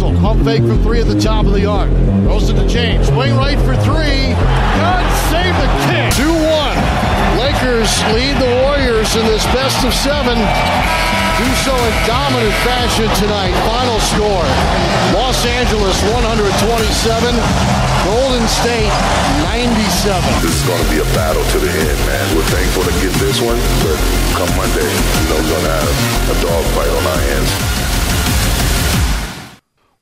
Pump fake for three at the top of the arc. Goes to the James. Swing right for three. God save the kick. 2 1. Lakers lead the Warriors in this best of seven. Do so in dominant fashion tonight. Final score Los Angeles 127, Golden State 97. This is going to be a battle to the end, man. We're thankful to get this one, but come Monday, you know, we're going to have a dogfight on our hands.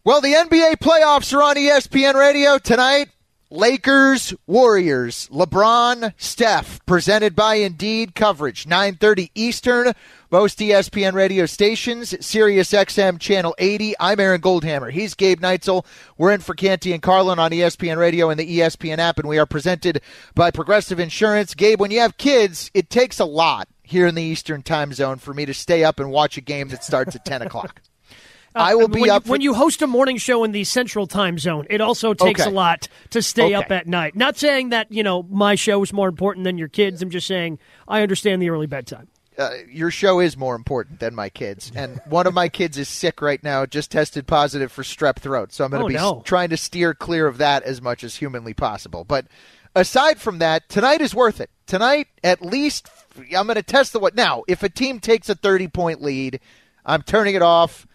Well, the NBA playoffs are on ESPN Radio tonight. Lakers, Warriors, LeBron, Steph, presented by Indeed coverage, 9:30 Eastern, most ESPN radio stations, Sirius XM channel 80. I'm Aaron Goldhammer. He's Gabe Neitzel. We're in for Canty and Carlin on ESPN Radio and the ESPN app, and we are presented by Progressive Insurance. Gabe, when you have kids, it takes a lot here in the Eastern Time Zone for me to stay up and watch a game that starts at 10 o'clock. I will be when up You, for- when you host a morning show in the Central Time Zone, it also takes Okay. a lot to stay up at night. Not saying that you know my show is more important than your kids. I'm just saying I understand the early bedtime. uh, your show is more important than my kids, and one of my kids is sick right now. Just tested positive for strep throat, so I'm going to Oh, be no. trying to steer clear of that as much as humanly possible. But aside from that, tonight is worth it. Tonight, at least, I'm going to test the what. Now, if a team takes a 30 point lead, I'm turning it off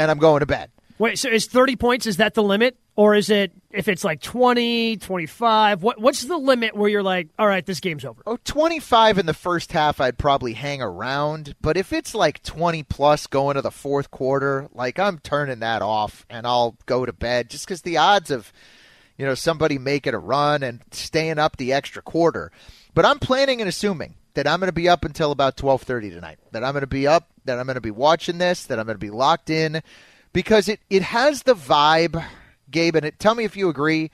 and I'm going to bed. Wait, so is 30 points is that the limit or is it if it's like 20, 25? What what's the limit where you're like, "All right, this game's over." Oh, 25 in the first half, I'd probably hang around. But if it's like 20 plus going to the fourth quarter, like I'm turning that off and I'll go to bed just because the odds of, you know, somebody making a run and staying up the extra quarter. But I'm planning and assuming that I'm going to be up until about 12:30 tonight. That I'm going to be up, that I'm going to be watching this, that I'm going to be locked in because it it has the vibe, Gabe, and it, tell me if you agree.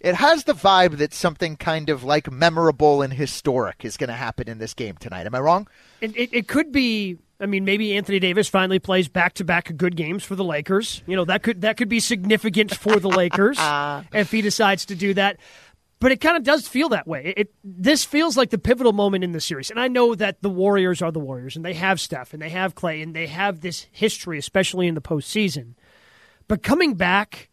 It has the vibe that something kind of like memorable and historic is going to happen in this game tonight. Am I wrong? It, it, it could be. I mean, maybe Anthony Davis finally plays back to back good games for the Lakers. You know that could that could be significant for the Lakers if he decides to do that. But it kind of does feel that way. It, this feels like the pivotal moment in the series, and I know that the Warriors are the Warriors, and they have Steph, and they have Klay, and they have this history, especially in the postseason. But coming back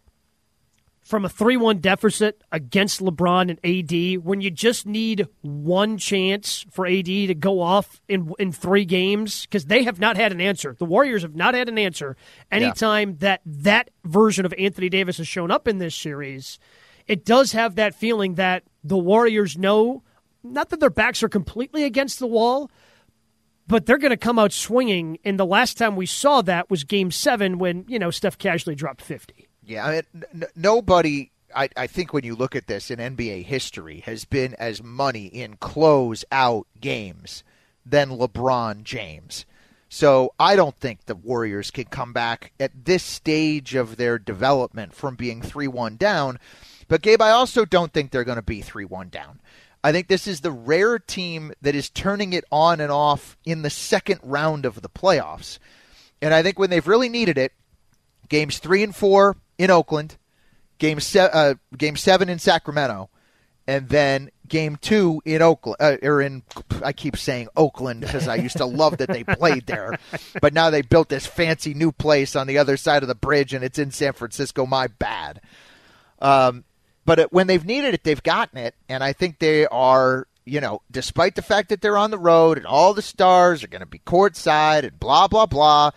from a 3 1 deficit against LeBron and AD when you just need one chance for AD to go off in, in three games because they have not had an answer. The Warriors have not had an answer anytime that that version of Anthony Davis has shown up in this series. It does have that feeling that the Warriors know, not that their backs are completely against the wall, but they're going to come out swinging. And the last time we saw that was game seven when, you know, Steph casually dropped 50. Yeah, I mean, n- nobody. I, I think when you look at this in NBA history, has been as money in close out games than LeBron James. So I don't think the Warriors can come back at this stage of their development from being 3 1 down. But, Gabe, I also don't think they're going to be 3 1 down. I think this is the rare team that is turning it on and off in the second round of the playoffs. And I think when they've really needed it, games three and four in Oakland, game se- uh, game seven in Sacramento, and then game two in Oakland uh, or in I keep saying Oakland because I used to love that they played there, but now they built this fancy new place on the other side of the bridge and it's in San Francisco. My bad. Um, but it, when they've needed it, they've gotten it, and I think they are. You know, despite the fact that they're on the road and all the stars are going to be courtside and blah blah blah,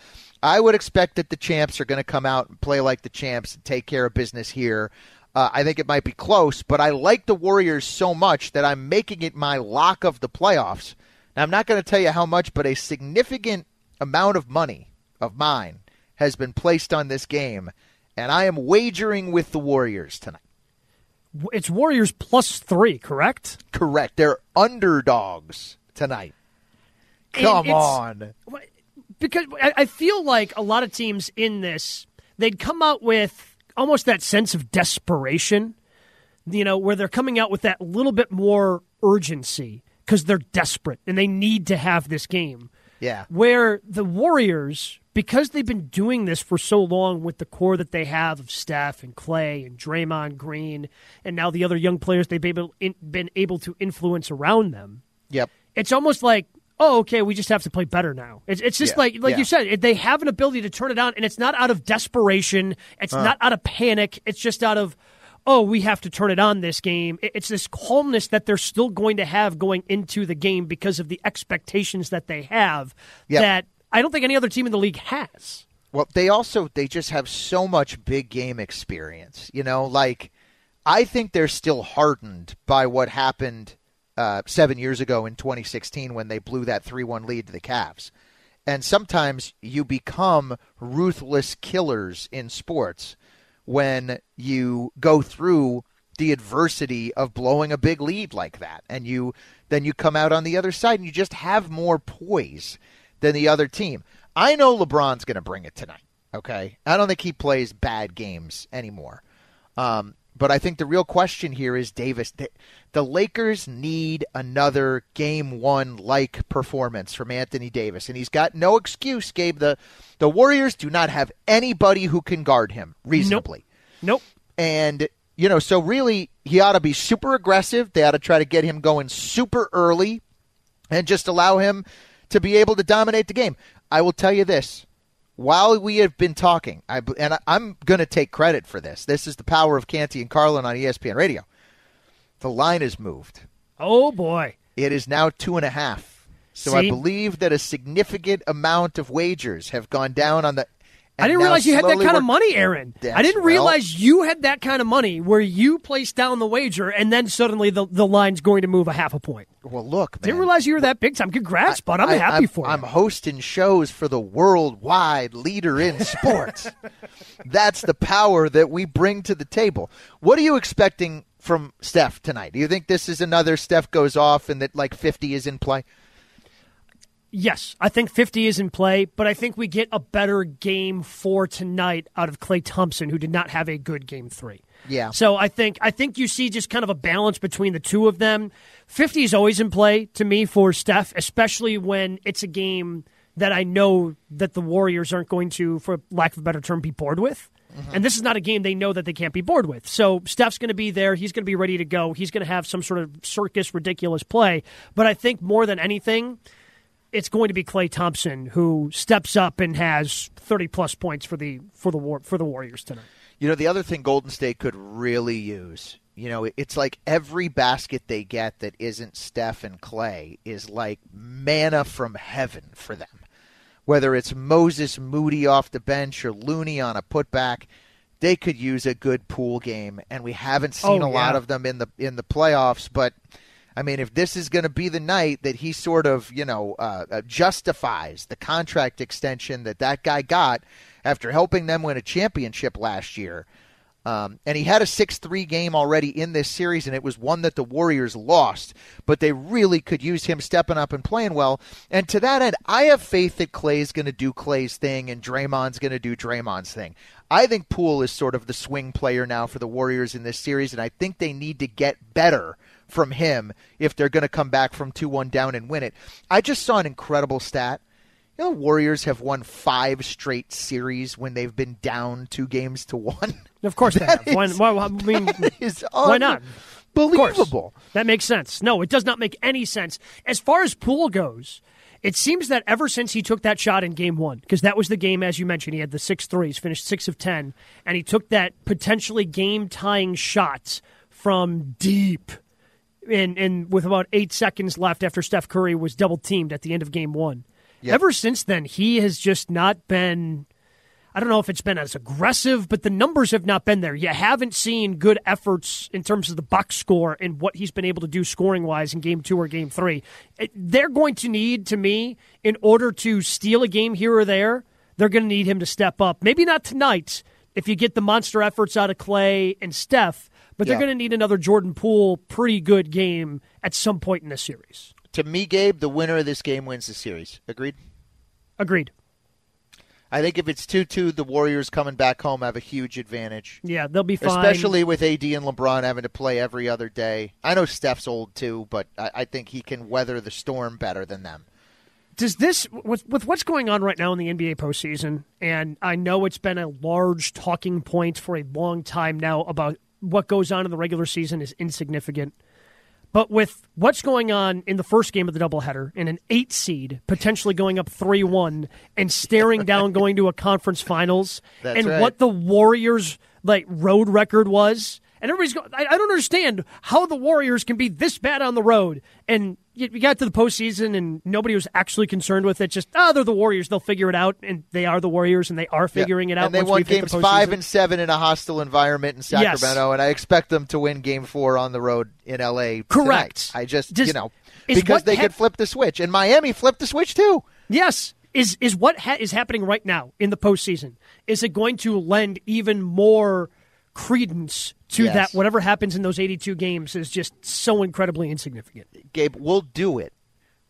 I would expect that the champs are going to come out and play like the champs and take care of business here. Uh, I think it might be close, but I like the Warriors so much that I'm making it my lock of the playoffs. Now, I'm not going to tell you how much, but a significant amount of money of mine has been placed on this game, and I am wagering with the Warriors tonight. It's Warriors plus three, correct? Correct. They're underdogs tonight. Come on. Because I I feel like a lot of teams in this, they'd come out with almost that sense of desperation, you know, where they're coming out with that little bit more urgency because they're desperate and they need to have this game. Yeah. Where the Warriors, because they've been doing this for so long with the core that they have of Steph and Klay and Draymond Green, and now the other young players they've been able, in, been able to influence around them, Yep. it's almost like, oh, okay, we just have to play better now. It's, it's just Yeah, like, like yeah. you said, they have an ability to turn it on, and it's not out of desperation. It's uh-huh. not out of panic. It's just out of, oh, we have to turn it on this game. It's this calmness that they're still going to have going into the game because of the expectations that they have Yep. that I don't think any other team in the league has. Well, they also they just have so much big game experience. You know, like I think they're still hardened by what happened uh, seven years ago in 2016 when they blew that three-one lead to the Cavs. And sometimes you become ruthless killers in sports when you go through the adversity of blowing a big lead like that and you then you come out on the other side and you just have more poise than the other team. I know LeBron's going to bring it tonight, okay? I don't think he plays bad games anymore. Um, but I think the real question here is Davis. The, the Lakers need another game one like performance from Anthony Davis, and he's got no excuse, Gabe. The the Warriors do not have anybody who can guard him reasonably. Nope. And, you know, so really, he ought to be super aggressive. They ought to try to get him going super early and just allow him to be able to dominate the game. I will tell you this. While we have been talking, I, and I, I'm going to take credit for this. This is the power of Canty and Carlin on ESPN Radio. The line has moved. Oh, boy. It is now two and a half. So I believe that a significant amount of wagers have gone down on the. I didn't realize you had that kind of money, Aaron. I didn't well- realize you had that kind of money where you placed down the wager and then suddenly the, the line's going to move a half a point. Well, look, man. Didn't realize you were that big time. Congrats, bud. I'm I- happy I'm, for you. I'm hosting shows for the worldwide leader in sports. That's the power that we bring to the table. What are you expecting from Steph tonight? Do you think this is another Steph goes off and that like 50 is in play? Yes, I think 50 is in play, but I think we get a better game for tonight out of Klay Thompson, who did not have a good game three. Yeah. So I think I think you see just kind of a balance between the two of them. 50 is always in play to me for Steph, especially when it's a game that I know that the Warriors aren't going to, for lack of a better term, be bored with. Mm-hmm. And this is not a game they know that they can't be bored with. So Steph's going to be there. He's going to be ready to go. He's going to have some sort of circus, ridiculous play. But I think more than anything, it's going to be Klay Thompson who steps up and has 30 plus points for the for the war, for the Warriors tonight. You know, the other thing Golden State could really use, you know, it's like every basket they get that isn't Steph and Klay is like manna from heaven for them. Whether it's Moses Moody off the bench or Looney on a putback, they could use a good Poole game, and we haven't seen Oh, a lot of them in the in the playoffs. But I mean, if this is going to be the night that he sort of, you know, uh, uh, justifies the contract extension that that guy got after helping them win a championship last year, um, and he had a 6 3 game already in this series, and it was one that the Warriors lost. But they really could use him stepping up and playing well. And to that end, I have faith that Klay's going to do Klay's thing and Draymond's going to do Draymond's thing. I think Poole is sort of the swing player now for the Warriors in this series, and I think they need to get better from him if they're going to come back from 2 1 down and win it. I just saw an incredible stat. You know, Warriors have won five straight series when they've been down two games to one. Of course they have. Why, why, I mean, is why not? Believable. That makes sense. No, it does not make any sense. As far as Poole goes, it seems that ever since he took that shot in game one, because that was the game, as you mentioned, he had the six threes, finished six of 10, and he took that potentially game tying shot from deep. And, and with about eight seconds left after Steph Curry was double teamed at the end of game one. Yep. Ever since then, he has just not been I don't know if it's been as aggressive, but the numbers have not been there. You haven't seen good efforts in terms of the box score and what he's been able to do scoring wise in game two or game three. They're going to need, to me, in order to steal a game here or there, they're going to need him to step up. Maybe not tonight if you get the monster efforts out of Klay and Steph, but they're Yeah. going to need another Jordan Poole pretty good game at some point in the series. To me, Gabe, the winner of this game wins the series. Agreed? Agreed. I think if it's 2 2, the Warriors coming back home have a huge advantage. Yeah, they'll be fine. Especially with AD and LeBron having to play every other day. I know Steph's old too, but I, I think he can weather the storm better than them. Does this, with, with what's going on right now in the NBA postseason, and I know it's been a large talking point for a long time now about what goes on in the regular season is insignificant. But with what's going on in the first game of the doubleheader and an eight seed potentially going up 3 1 and staring down going to a conference finals That's and right. what the Warriors' like road record was. And everybody's going, I, I don't understand how the Warriors can be this bad on the road. And you, you got to the postseason and nobody was actually concerned with it. Just, oh, they're the Warriors. They'll figure it out. And they are the Warriors and they are figuring it out. And they won games the five and seven in a hostile environment in Yes. Sacramento, and I expect them to win game four on the road in LA. Correct. tonight. I just, Does- you know, because they hap- could flip the switch. And Miami flipped the switch too. Yes. Is is what ha- is happening right now in the postseason? Is it going to lend even more credence to Yes. that? Whatever happens in those eighty-two games is just so incredibly insignificant. Gabe, we'll do it,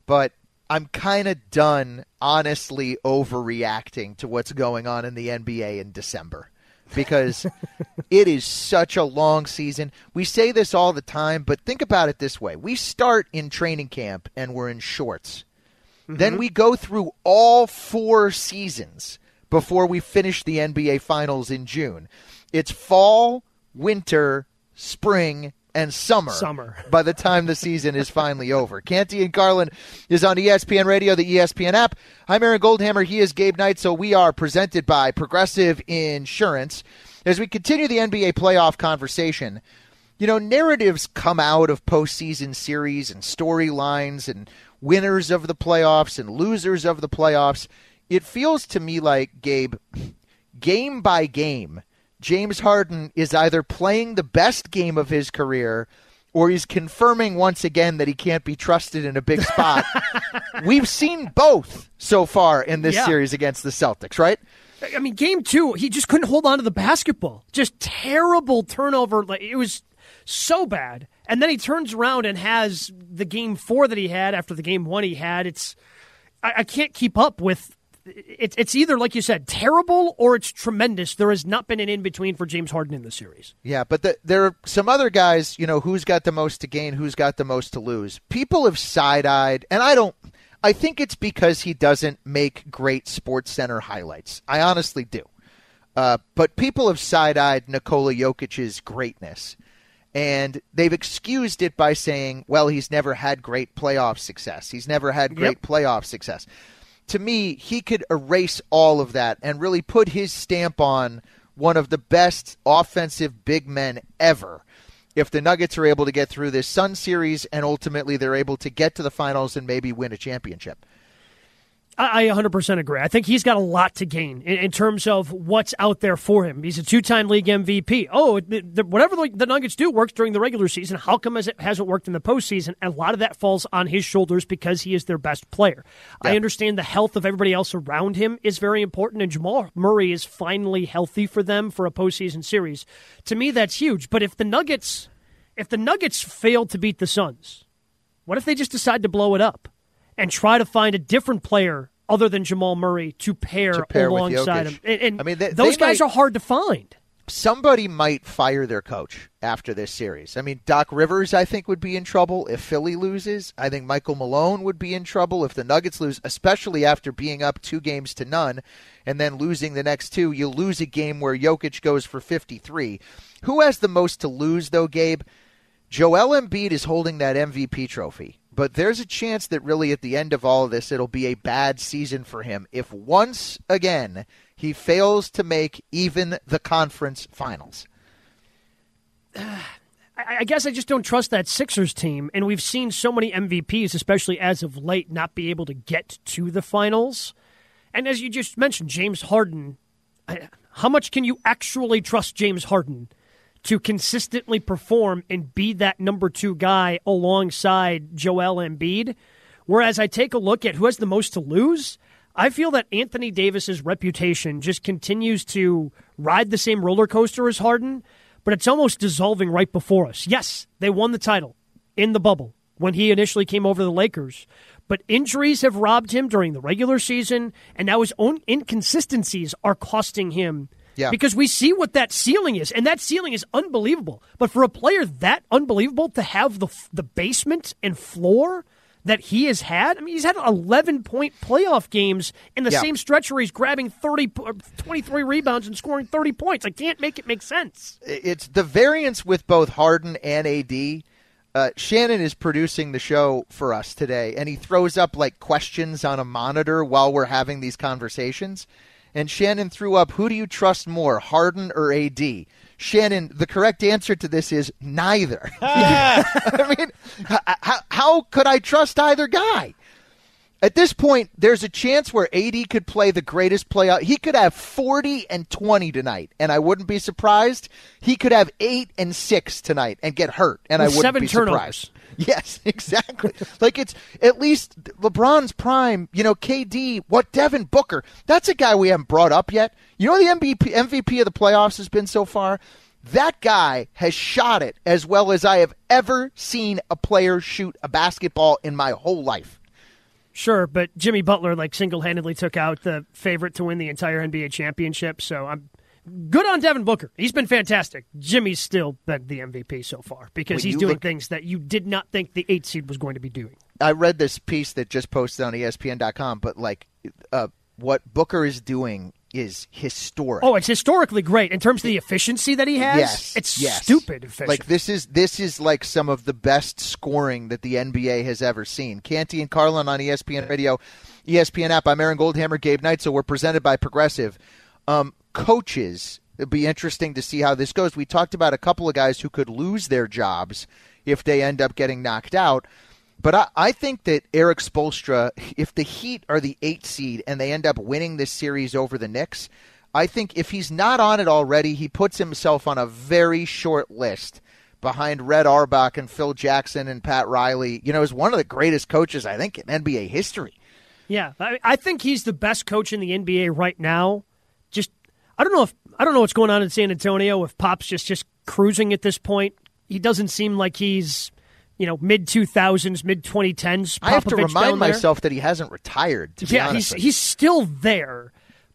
but I'm kind of done, honestly, overreacting to what's going on in the NBA in December because it is such a long season. We say this all the time, but think about it this way we start in training camp and we're in shorts. Then mm-hmm. we go through all four seasons before we finish the NBA Finals in June. It's fall, winter, spring, and summer. Summer. By the time the season is finally over. Canty and Carlin is on ESPN Radio, the ESPN app. I'm Aaron Goldhammer. He is Gabe Neitzel we are presented by Progressive Insurance. As we continue the NBA playoff conversation, you know, narratives come out of postseason series and storylines and winners of the playoffs and losers of the playoffs. It feels to me like, Gabe, game by game, James Harden is either playing the best game of his career or he's confirming once again that he can't be trusted in a big spot. We've seen both so far in this Yeah. series against the Celtics, right? I mean, game two, he just couldn't hold on to the basketball. Just terrible turnover. Like it was so bad. And then he turns around and has the game four that he had after the game one he had. It's I, I can't keep up with. It's it's either like you said terrible or it's tremendous. There has not been an in between for James Harden in the series. Yeah, but the, there are some other guys, you know, who's got the most to gain, who's got the most to lose. People have side eyed, and I don't. I think it's because he doesn't make great Sports Center highlights. I honestly do. Uh, but people have side eyed Nikola Jokic's greatness. And they've excused it by saying, well, he's never had great playoff success. He's never had great Yep. playoff success. To me, he could erase all of that and really put his stamp on one of the best offensive big men ever. If the Nuggets are able to get through this Sun series and ultimately they're able to get to the finals and maybe win a championship. I, I 100% agree. I think he's got a lot to gain in, in terms of what's out there for him. He's a two-time league MVP. Oh, the, the, whatever the, the Nuggets do works during the regular season. How come as it hasn't worked in the postseason? And a lot of that falls on his shoulders because he is their best player. I understand the health of everybody else around him is very important, and Jamal Murray is finally healthy for them for a postseason series. To me, that's huge. But if the Nuggets, if the Nuggets fail to beat the Suns, what if they just decide to blow it up and try to find a different player other than Jamal Murray to pair, To pair alongside him? And, and I mean, they- those they guys might- are hard to find. somebody might fire their coach after this series. I mean, Doc Rivers, I think, would be in trouble if Philly loses. I think Michael Malone would be in trouble if the Nuggets lose, especially after being up two games to none and then losing the next two. You lose a game where Jokic goes for 53. Who has the most to lose, though, Gabe? Joel Embiid is holding that MVP trophy. But there's a chance that really at the end of all of this, it'll be a bad season for him if once again he fails to make even the conference finals. I, I guess I just don't trust that Sixers team, and we've seen so many MVPs, especially as of late, not be able to get to the finals. And as you just mentioned, James Harden, how much can you actually trust James Harden to consistently perform and be that number two guy alongside Joel Embiid? Whereas I take a look at who has the most to lose, I feel that Anthony Davis's reputation just continues to ride the same roller coaster as Harden, but it's almost dissolving right before us. Yes, they won the title in the bubble when he initially came over to the Lakers, but injuries have robbed him during the regular season, and now his own inconsistencies are costing him. Yeah. Because we see what that ceiling is, and that ceiling is unbelievable. But for a player that unbelievable to have the the basement and floor that he has had, I mean, he's had 11 point playoff games in the Yeah. same stretch where he's grabbing 30, 23 rebounds and scoring 30 points. I can't make it make sense. it's the variance with both Harden and AD. Uh, Shannon is producing the show for us today, and he throws up like questions on a monitor while we're having these conversations. And Shannon threw up, "Who do you trust more, Harden or AD?" Shannon, the correct answer to this is neither. I mean, how, how could I trust either guy? At this point, there's a chance where AD could play the greatest playoff. He could have 40 and 20 tonight, and I wouldn't be surprised. He could have 8 and 6 tonight and get hurt, and With I wouldn't seven be turnovers. surprised. Yes, exactly. like it's at least LeBron's prime, you know, KD, what Devin Booker. That's a guy we haven't brought up yet. You know the MVP MVP of the playoffs has been so far? That guy has shot it as well as I have ever seen a player shoot a basketball in my whole life. Sure, but Jimmy Butler like single-handedly took out the favorite to win the entire NBA championship. So I'm good on Devin Booker. He's been fantastic. Jimmy's still been the MVP so far because When he's doing look- things that you did not think the eight seed was going to be doing. I read this piece that just posted on ESPN.com, but like uh, what Booker is doing is historic. Oh, it's historically great in terms of the efficiency that he has. yes, it's yes. stupid efficient. Like this is this is like some of the best scoring that the NBA has ever seen. Canty and Carlin on ESPN Radio, ESPN app. I'm Aaron Goldhammer, Gabe Neitzel we're presented by Progressive. Um, coaches, it'd be interesting to see how this goes. We talked about a couple of guys who could lose their jobs if they end up getting knocked out. But I, I think that Erik Spoelstra, if the Heat are the eight seed and they end up winning this series over the Knicks, I think if he's not on it already, he puts himself on a very short list behind Red Auerbach and Phil Jackson and Pat Riley. You know, is one of the greatest coaches I think in NBA history. Yeah, I, I think he's the best coach in the NBA right now. I don't know if I don't know what's going on in San Antonio. If Pop's just just cruising at this point, he doesn't seem like he's you know mid two thousands, mid twenty tens. I have to remind myself that he hasn't retired. To yeah, he's he's still there,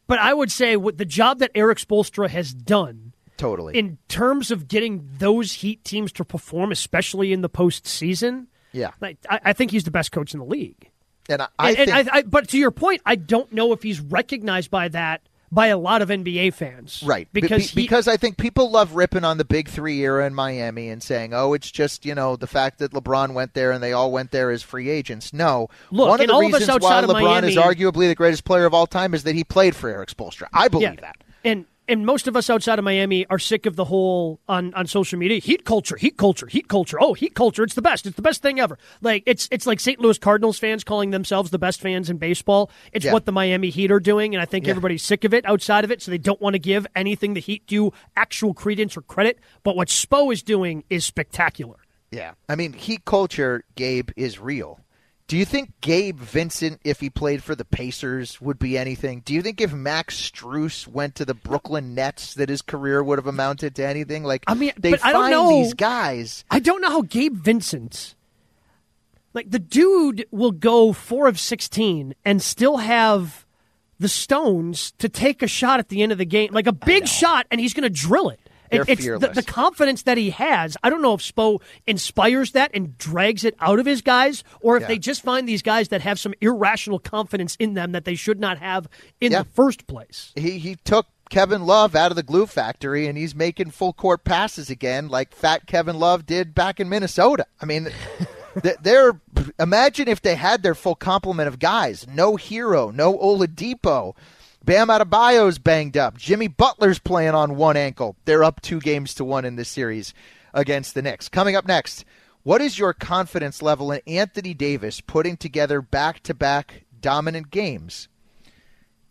but I would say what the job that Erik Spoelstra has done totally. in terms of getting those Heat teams to perform, especially in the postseason. yeah, Like, I, I think he's the best coach in the league. and I, I And, think and I, I, but to your point, I don't know if he's recognized by that by a lot of NBA fans, Right. Be- Because be- he- because I think people love ripping on the big three era in Miami and saying, "Oh, it's just you know the fact that LeBron went there and they all went there as free agents." No, Look, one of the all of reasons why LeBron is arguably the greatest player of all time is that he played for Erik Spoelstra. I believe yeah, that. and and most of us outside of Miami are sick of the whole on, on social media heat culture, heat culture, heat culture. Oh, heat culture! It's the best. It's the best thing ever. Like it's it's like St. Louis Cardinals fans calling themselves the best fans in baseball. It's Yeah. what the Miami Heat are doing, and I think Yeah. everybody's sick of it outside of it, so they don't want to give anything the Heat do actual credence or credit. But what Spo is doing is spectacular. Yeah, I mean, heat culture, Gabe, is real. Do you think Gabe Vincent, if he played for the Pacers, would be anything? Do you think if Max Strus went to the Brooklyn Nets, that his career would have amounted to anything? Like, I mean, they I don't find know- these guys. I don't know how Gabe Vincent, like the dude, will go four of sixteen and still have the stones to take a shot at the end of the game, like a big shot, and he's going to drill it. They're it's the, fearless. the confidence that he has. I don't know if Spo inspires that and drags it out of his guys, or if Yeah. they just find these guys that have some irrational confidence in them that they should not have in Yeah. the first place. He he took Kevin Love out of the glue factory and he's making full court passes again, like fat Kevin Love did back in Minnesota. I mean, th- they're imagine if they had their full complement of guys. No Herro, no Oladipo. Bam Adebayo's banged up. Jimmy Butler's playing on one ankle. They're up two games to one in this series against the Knicks. Coming up next, what is your confidence level in Anthony Davis putting together back-to-back dominant games?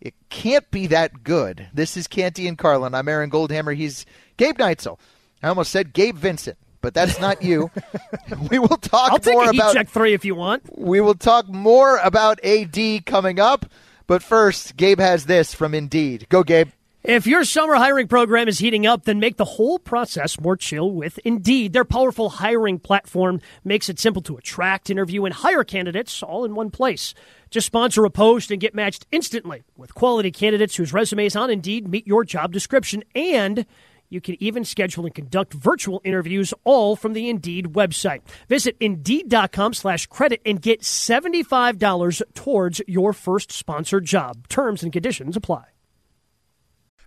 It can't be that good. This is Canty and Carlin. I'm Aaron Goldhammer. He's Gabe Neitzel. I almost said Gabe Vincent, but that's not you. we will talk I'll take more a about check three if you want. we will talk more about AD coming up. But first, Gabe has this from Indeed. Go, Gabe. If your summer hiring program is heating up, then make the whole process more chill with Indeed. Their powerful hiring platform makes it simple to attract, interview, and hire candidates all in one place. Just sponsor a post and get matched instantly with quality candidates whose resumes on Indeed meet your job description. And you can even schedule and conduct virtual interviews all from the Indeed website. Visit Indeed.com slash credit and get $75 towards your first sponsored job. Terms and conditions apply.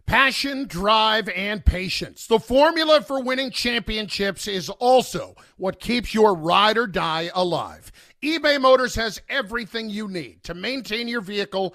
Passion, drive, and patience. The formula for winning championships is also what keeps your ride or die alive. eBay Motors has everything you need to maintain your vehicle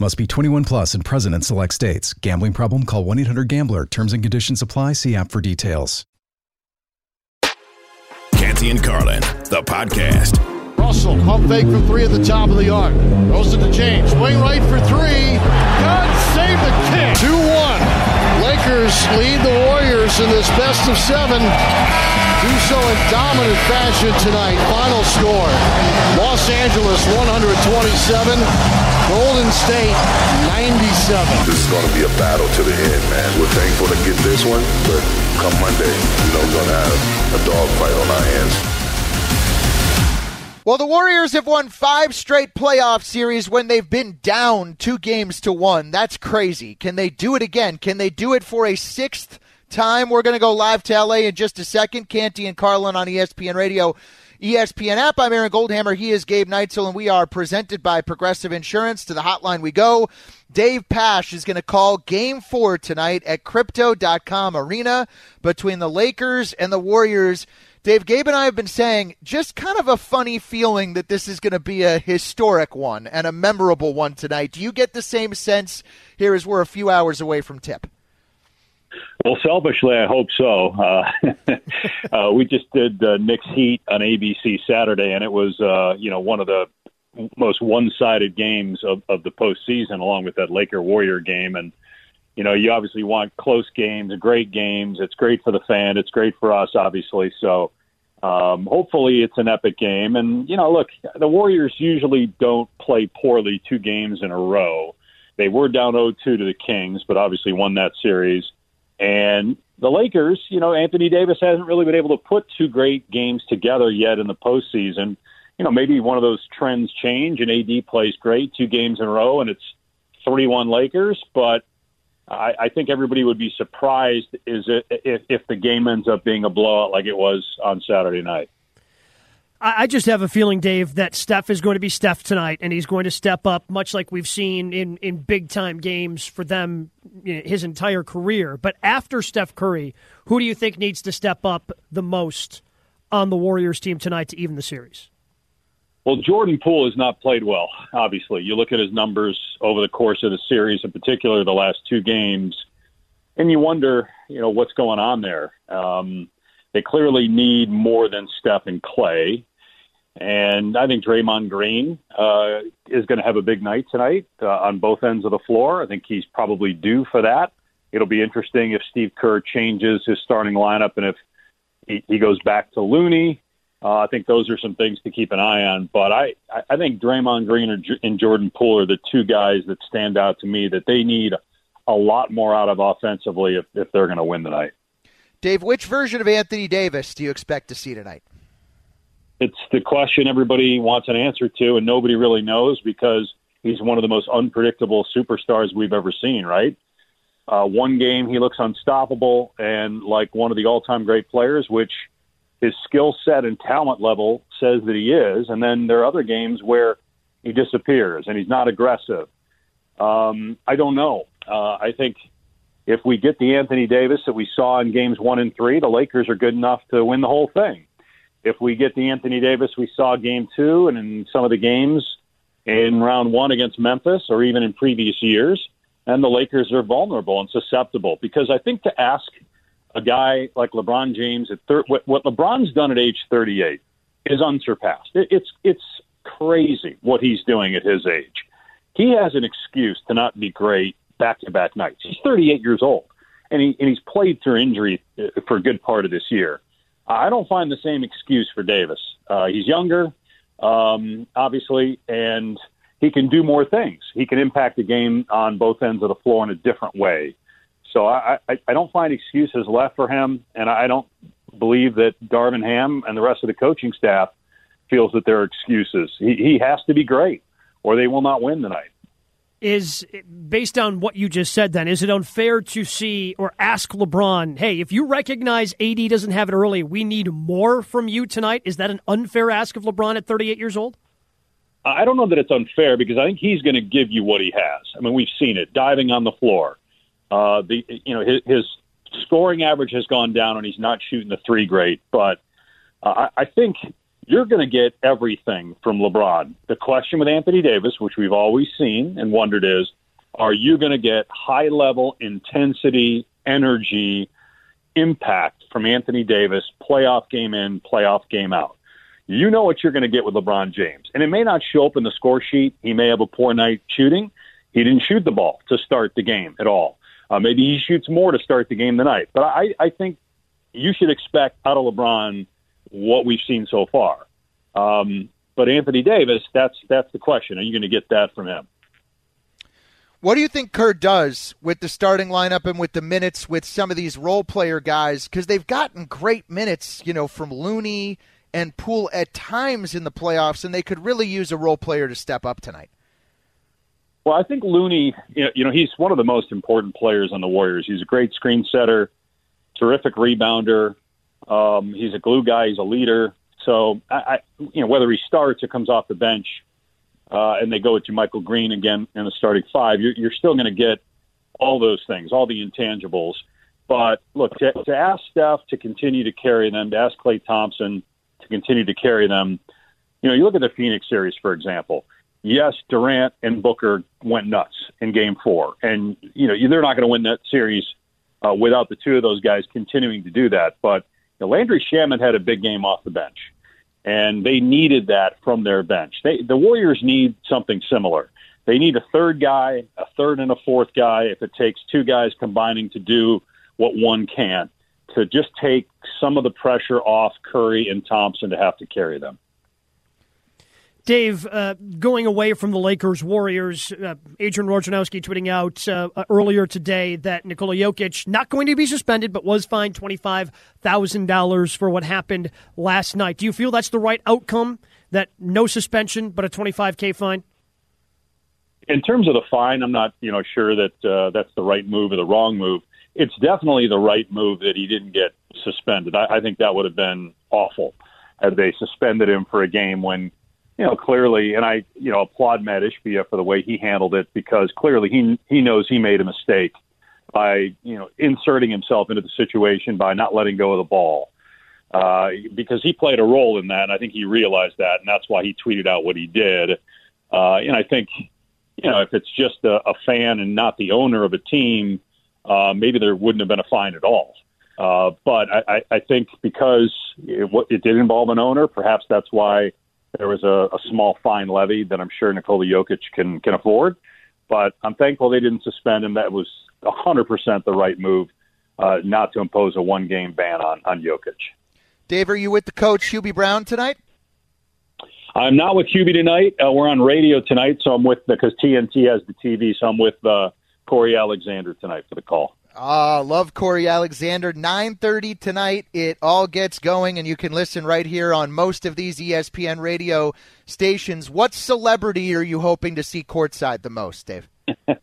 Must be 21 plus and present in select states. Gambling problem? Call 1 800 Gambler. Terms and conditions apply. See app for details. Canty and Carlin, the podcast. Russell, pump fake from three at the top of the arc. Goes into James. Swing right for three. God save the kick. 2 1. Lakers lead the Warriors in this best of seven. Do so in dominant fashion tonight. Final score Los Angeles 127, Golden State 97. This is going to be a battle to the end, man. We're thankful to get this one, but come Monday, you know, we're going to have a dogfight on our hands. Well, the Warriors have won five straight playoff series when they've been down two games to one. That's crazy. Can they do it again? Can they do it for a sixth time? We're going to go live to LA in just a second. Canty and Carlin on ESPN Radio. ESPN app. I'm Aaron Goldhammer. He is Gabe Neitzel, and we are presented by Progressive Insurance. To the hotline we go. Dave Pasch is going to call game four tonight at Crypto.com Arena between the Lakers and the Warriors. Dave, Gabe and I have been saying just kind of a funny feeling that this is going to be a historic one and a memorable one tonight. Do you get the same sense here as we're a few hours away from tip? Well, selfishly, I hope so. Uh, uh, we just did uh, Knicks Heat on ABC Saturday, and it was, uh, you know, one of the most one-sided games of, of the postseason, along with that Laker Warrior game. And you know, you obviously want close games, great games. It's great for the fan. It's great for us, obviously. So um, hopefully, it's an epic game. And you know, look, the Warriors usually don't play poorly two games in a row. They were down 0-2 to the Kings, but obviously won that series. And the Lakers, you know, Anthony Davis hasn't really been able to put two great games together yet in the postseason. You know, maybe one of those trends change and AD plays great two games in a row and it's 3 1 Lakers. But I, I think everybody would be surprised is it, if, if the game ends up being a blowout like it was on Saturday night. I just have a feeling, Dave, that Steph is going to be Steph tonight, and he's going to step up, much like we've seen in, in big time games for them you know, his entire career. But after Steph Curry, who do you think needs to step up the most on the Warriors team tonight to even the series? Well, Jordan Poole has not played well, obviously. You look at his numbers over the course of the series, in particular the last two games, and you wonder, you know, what's going on there. Um, they clearly need more than Steph and Klay. And I think Draymond Green uh, is going to have a big night tonight uh, on both ends of the floor. I think he's probably due for that. It'll be interesting if Steve Kerr changes his starting lineup and if he, he goes back to Looney. Uh, I think those are some things to keep an eye on. But I, I think Draymond Green and Jordan Poole are the two guys that stand out to me that they need a lot more out of offensively if, if they're going to win tonight. Dave, which version of Anthony Davis do you expect to see tonight? It's the question everybody wants an answer to, and nobody really knows because he's one of the most unpredictable superstars we've ever seen, right? Uh, one game he looks unstoppable and like one of the all-time great players, which his skill set and talent level says that he is. And then there are other games where he disappears and he's not aggressive. Um, I don't know. Uh, I think if we get the Anthony Davis that we saw in games one and three, the Lakers are good enough to win the whole thing. If we get the Anthony Davis we saw game two and in some of the games in round one against Memphis or even in previous years, and the Lakers are vulnerable and susceptible because I think to ask a guy like LeBron James at thir- what, what LeBron's done at age 38 is unsurpassed. It, it's it's crazy what he's doing at his age. He has an excuse to not be great back to back nights. He's 38 years old, and he and he's played through injury uh, for a good part of this year. I don't find the same excuse for Davis. Uh, he's younger, um, obviously, and he can do more things. He can impact the game on both ends of the floor in a different way. So I, I, I don't find excuses left for him, and I don't believe that Darvin Ham and the rest of the coaching staff feels that there are excuses. He, he has to be great, or they will not win tonight is based on what you just said then is it unfair to see or ask lebron hey if you recognize ad doesn't have it early we need more from you tonight is that an unfair ask of lebron at 38 years old? I don't know that it's unfair because i think he's going to give you what he has. I mean we've seen it. Diving on the floor. Uh the you know his, his scoring average has gone down and he's not shooting the three great but uh, I, I think you're going to get everything from LeBron. The question with Anthony Davis, which we've always seen and wondered is, are you going to get high level intensity, energy, impact from Anthony Davis, playoff game in, playoff game out? You know what you're going to get with LeBron James. And it may not show up in the score sheet. He may have a poor night shooting. He didn't shoot the ball to start the game at all. Uh, maybe he shoots more to start the game tonight. But I, I think you should expect out of LeBron what we've seen so far. Um, but Anthony Davis, that's that's the question. Are you going to get that from him? What do you think Kerr does with the starting lineup and with the minutes with some of these role player guys? Because they've gotten great minutes, you know, from Looney and Poole at times in the playoffs, and they could really use a role player to step up tonight. Well, I think Looney, you know, he's one of the most important players on the Warriors. He's a great screen setter, terrific rebounder, um, he's a glue guy. He's a leader. So I, I you know, whether he starts or comes off the bench, uh, and they go with JaMychal Green again in the starting five, you're, you're still going to get all those things, all the intangibles. But look, to, to ask Steph to continue to carry them, to ask Klay Thompson to continue to carry them, you know, you look at the Phoenix series, for example. Yes, Durant and Booker went nuts in Game Four, and you know they're not going to win that series uh, without the two of those guys continuing to do that. But know, Landry Shamet had a big game off the bench, and they needed that from their bench. They, the Warriors need something similar. They need a third guy, a third and a fourth guy. If it takes two guys combining to do what one can, to just take some of the pressure off Curry and Thompson to have to carry them. Dave, uh, going away from the Lakers Warriors, uh, Adrian Wojnarowski tweeting out uh, earlier today that Nikola Jokic not going to be suspended, but was fined twenty five thousand dollars for what happened last night. Do you feel that's the right outcome? That no suspension, but a twenty five k fine. In terms of the fine, I'm not you know sure that uh, that's the right move or the wrong move. It's definitely the right move that he didn't get suspended. I, I think that would have been awful had they suspended him for a game when you know, clearly, and I, you know, applaud Mat Ishbia for the way he handled it because clearly he he knows he made a mistake by you know inserting himself into the situation by not letting go of the ball. uh, because he played a role in that, and I think he realized that, and that's why he tweeted out what he did. Uh, and I think, you know, if it's just a, a fan and not the owner of a team, uh, maybe there wouldn't have been a fine at all. Uh, but I, I think because it, it did involve an owner, perhaps that's why there was a, a small fine levy that I'm sure Nikola Jokic can can afford. But I'm thankful they didn't suspend him. That was 100% the right move, uh, not to impose a one game ban on on Jokic. Dave, are you with the coach Hubie Brown tonight? I'm not with Hubie tonight. Uh, we're on radio tonight, so I'm with because TNT has the TV. So I'm with uh, Cory Alexander tonight for the call. Ah, love Cory Alexander. 9:30 tonight. It all gets going, and you can listen right here on most of these ESPN radio stations. What celebrity are you hoping to see courtside the most, Dave? uh,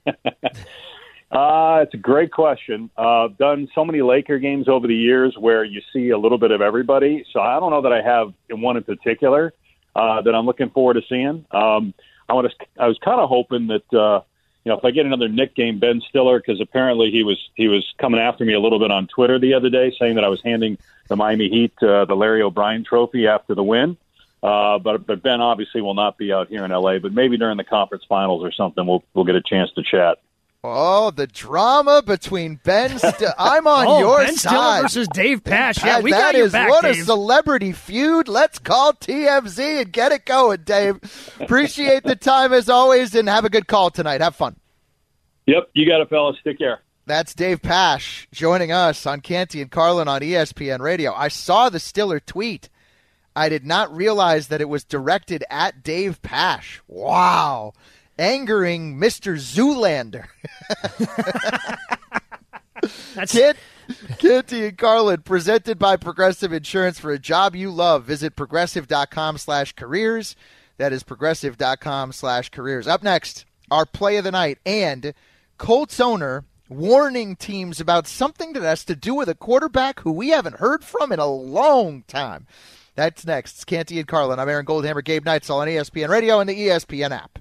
it's a great question. Uh, I've done so many Laker games over the years where you see a little bit of everybody. So I don't know that I have one in particular uh, that I'm looking forward to seeing. Um, I want to. I was kind of hoping that. Uh, you know, if I get another Knick game, Ben Stiller, because apparently he was he was coming after me a little bit on Twitter the other day, saying that I was handing the Miami Heat uh, the Larry O'Brien Trophy after the win. Uh, but but Ben obviously will not be out here in LA. But maybe during the conference finals or something, we'll we'll get a chance to chat. Oh, the drama between Ben. St- I'm on oh, your ben side. Stiller versus Dave Pasch. Yeah, we that got your is back, what Dave. a celebrity feud. Let's call TMZ and get it going, Dave. Appreciate the time as always, and have a good call tonight. Have fun. Yep, you got it, fellas. Take care. That's Dave Pasch joining us on Canty and Carlin on ESPN Radio. I saw the Stiller tweet. I did not realize that it was directed at Dave Pasch. Wow. Angering Mr. Zoolander. That's Kid, Canty and Carlin, presented by Progressive Insurance for a job you love. Visit progressive.com slash careers. That is progressive.com slash careers. Up next, our play of the night and Colts owner warning teams about something that has to do with a quarterback who we haven't heard from in a long time. That's next. It's Canty and Carlin. I'm Aaron Goldhammer, Gabe Neitzel on ESPN Radio and the ESPN app.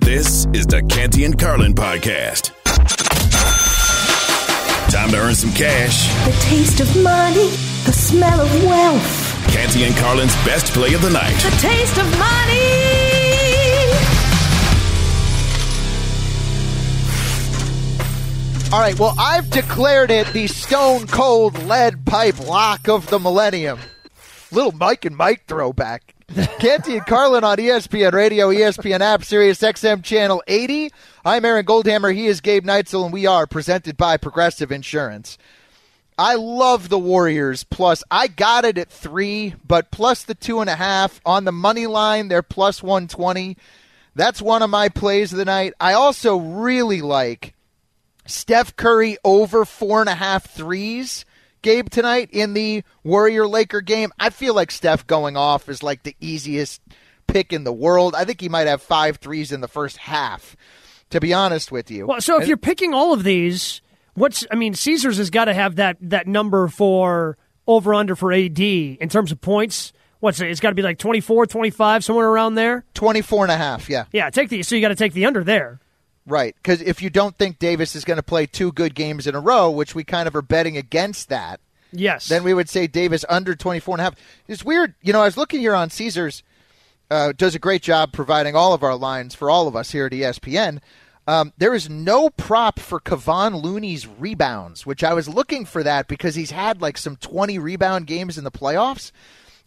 This is the Canty and Carlin podcast. Time to earn some cash. The taste of money, the smell of wealth. Canty and Carlin's best play of the night. The taste of money. All right, well, I've declared it the stone cold lead pipe lock of the millennium. Little Mike and Mike throwback. Canty and Carlin on ESPN Radio, ESPN app, Sirius XM Channel 80. I'm Aaron Goldhammer. He is Gabe Neitzel, and we are presented by Progressive Insurance. I love the Warriors. Plus, I got it at three, but plus the two and a half on the money line. They're plus one twenty. That's one of my plays of the night. I also really like Steph Curry over four and a half threes. Gabe tonight in the Warrior Laker game. I feel like Steph going off is like the easiest pick in the world. I think he might have five threes in the first half. To be honest with you. Well, so if you're picking all of these, What's I mean, Caesars has got to have that that number for over under for AD in terms of points. What's it? It's got to be like 24, 25, somewhere around there. 24 and a half, yeah. Yeah, take the so you got to take the under there. Right, because if you don't think Davis is going to play two good games in a row, which we kind of are betting against that, Yes. then we would say Davis under 24 and a half. It's weird. You know, I was looking here on Caesars, uh, does a great job providing all of our lines for all of us here at ESPN. Um, there is no prop for Kevon Looney's rebounds, which I was looking for that because he's had like some 20 rebound games in the playoffs.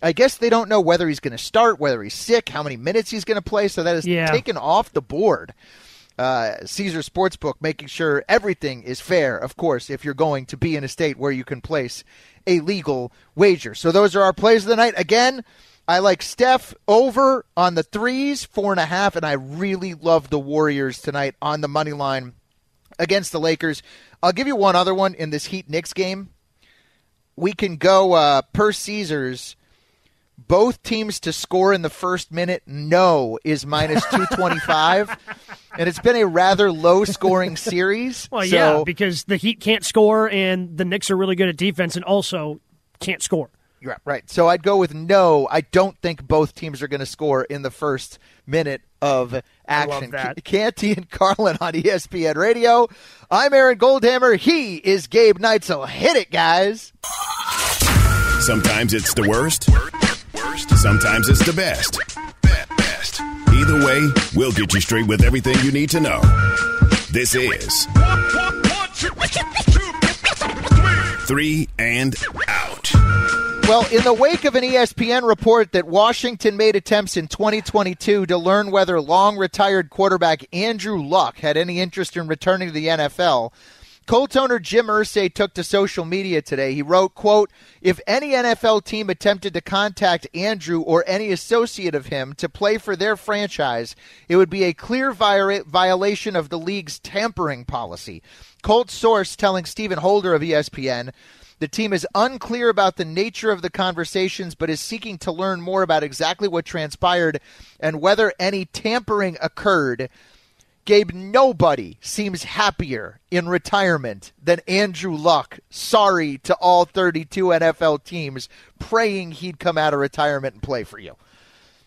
I guess they don't know whether he's going to start, whether he's sick, how many minutes he's going to play, so that is Yeah. taken off the board. Uh, Caesar Sportsbook making sure everything is fair, of course, if you're going to be in a state where you can place a legal wager. So those are our plays of the night. Again, I like Steph over on the threes, four and a half, and I really love the Warriors tonight on the money line against the Lakers. I'll give you one other one in this Heat Knicks game. We can go uh, per Caesars. Both teams to score in the first minute, no, is minus 225. and it's been a rather low scoring series. Well, so- yeah, because the Heat can't score and the Knicks are really good at defense and also can't score. Right, right. So I'd go with no. I don't think both teams are going to score in the first minute of action. that. Canty and Carlin on ESPN Radio. I'm Aaron Goldhammer. He is Gabe Neitzel. Hit it, guys. Sometimes it's the worst. Sometimes it's the best. Best. Either way, we'll get you straight with everything you need to know. This is Three and Out. Well, in the wake of an ESPN report that Washington made attempts in 2022 to learn whether long retired quarterback Andrew Luck had any interest in returning to the NFL, Colts owner Jim Irsay took to social media today. He wrote, quote, if any NFL team attempted to contact Andrew or any associate of him to play for their franchise, it would be a clear viola- violation of the league's tampering policy. Colts source telling Stephen Holder of ESPN the team is unclear about the nature of the conversations, but is seeking to learn more about exactly what transpired and whether any tampering occurred. Gabe, nobody seems happier in retirement than Andrew Luck. Sorry to all 32 NFL teams praying he'd come out of retirement and play for you.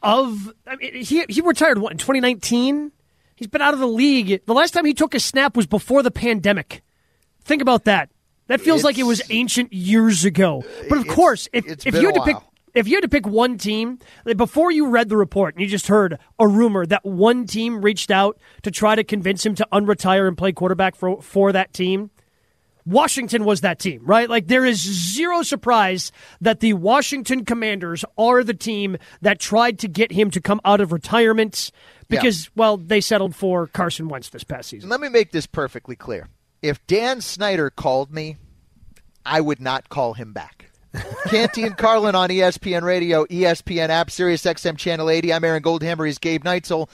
Of I mean, he he retired what in 2019. He's been out of the league. The last time he took a snap was before the pandemic. Think about that. That feels like it was ancient years ago. But of course, if if you had to pick. If you had to pick one team like, before you read the report and you just heard a rumor that one team reached out to try to convince him to unretire and play quarterback for for that team, Washington was that team, right? Like there is zero surprise that the Washington Commanders are the team that tried to get him to come out of retirement because, well, they settled for Carson Wentz this past season. Let me make this perfectly clear. If Dan Snyder called me, I would not call him back. Canty and Carlin on ESPN Radio, ESPN app, Sirius XM Channel 80. I'm Aaron Goldhammer. He's Gabe Neitzel.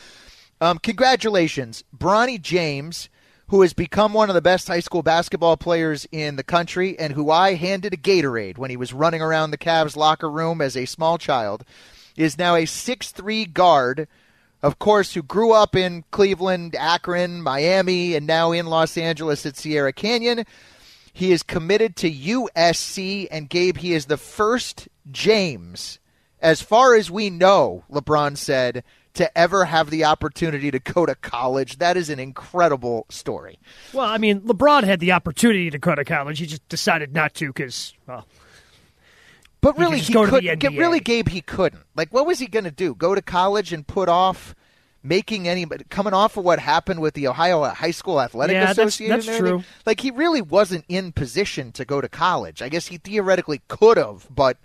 Um, congratulations, Bronny James, who has become one of the best high school basketball players in the country and who I handed a Gatorade when he was running around the Cavs locker room as a small child, is now a six-three guard of course, who grew up in Cleveland, Akron, Miami, and now in Los Angeles at Sierra Canyon. He is committed to USC, and Gabe, he is the first James, as far as we know, LeBron said, to ever have the opportunity to go to college. That is an incredible story. Well, I mean, LeBron had the opportunity to go to college. He just decided not to because, well, But really, could he go to the couldn't. Really, Gabe, he couldn't. Like, what was he going to do? Go to college and put off making any? Coming off of what happened with the Ohio High School Athletic Yeah, Association. that's everything? true. Like, he really wasn't in position to go to college. I guess he theoretically could have, but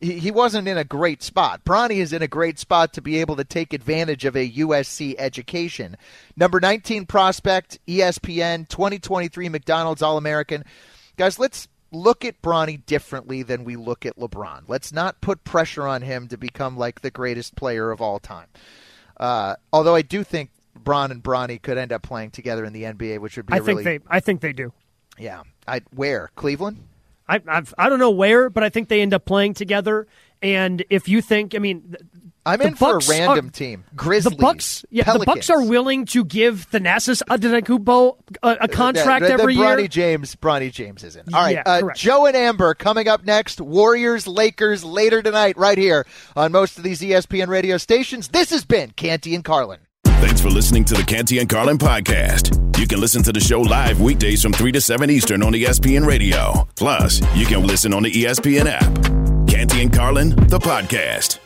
he, he wasn't in a great spot. Bronny is in a great spot to be able to take advantage of a USC education. Number 19 prospect, ESPN, 2023 McDonald's All American. Guys, let's look at Bronny differently than we look at LeBron. Let's not put pressure on him to become like the greatest player of all time. Uh, although I do think Bron and Bronny could end up playing together in the NBA, which would be I think really they, I think they do. yeah. I where Cleveland. I I've, I don't know where, but I think they end up playing together. And if you think, I mean, I'm The in for a random are- team. Grizzlies. The Bucks, yeah, the Bucks are willing to give Thanasis Antetokounmpo a, a contract Yeah, the- the every Bronny year. James, Bronny James is in. All right, Yeah, uh. Joe and Amber coming up next. Warriors, Lakers later tonight, right here on most of these ESPN radio stations. This has been Canty and Carlin. Thanks for listening to the Canty and Carlin podcast. You can listen to the show live weekdays from 3 to 7 Eastern on ESPN Radio. Plus, you can listen on the ESPN app. Canty and Carlin, the podcast.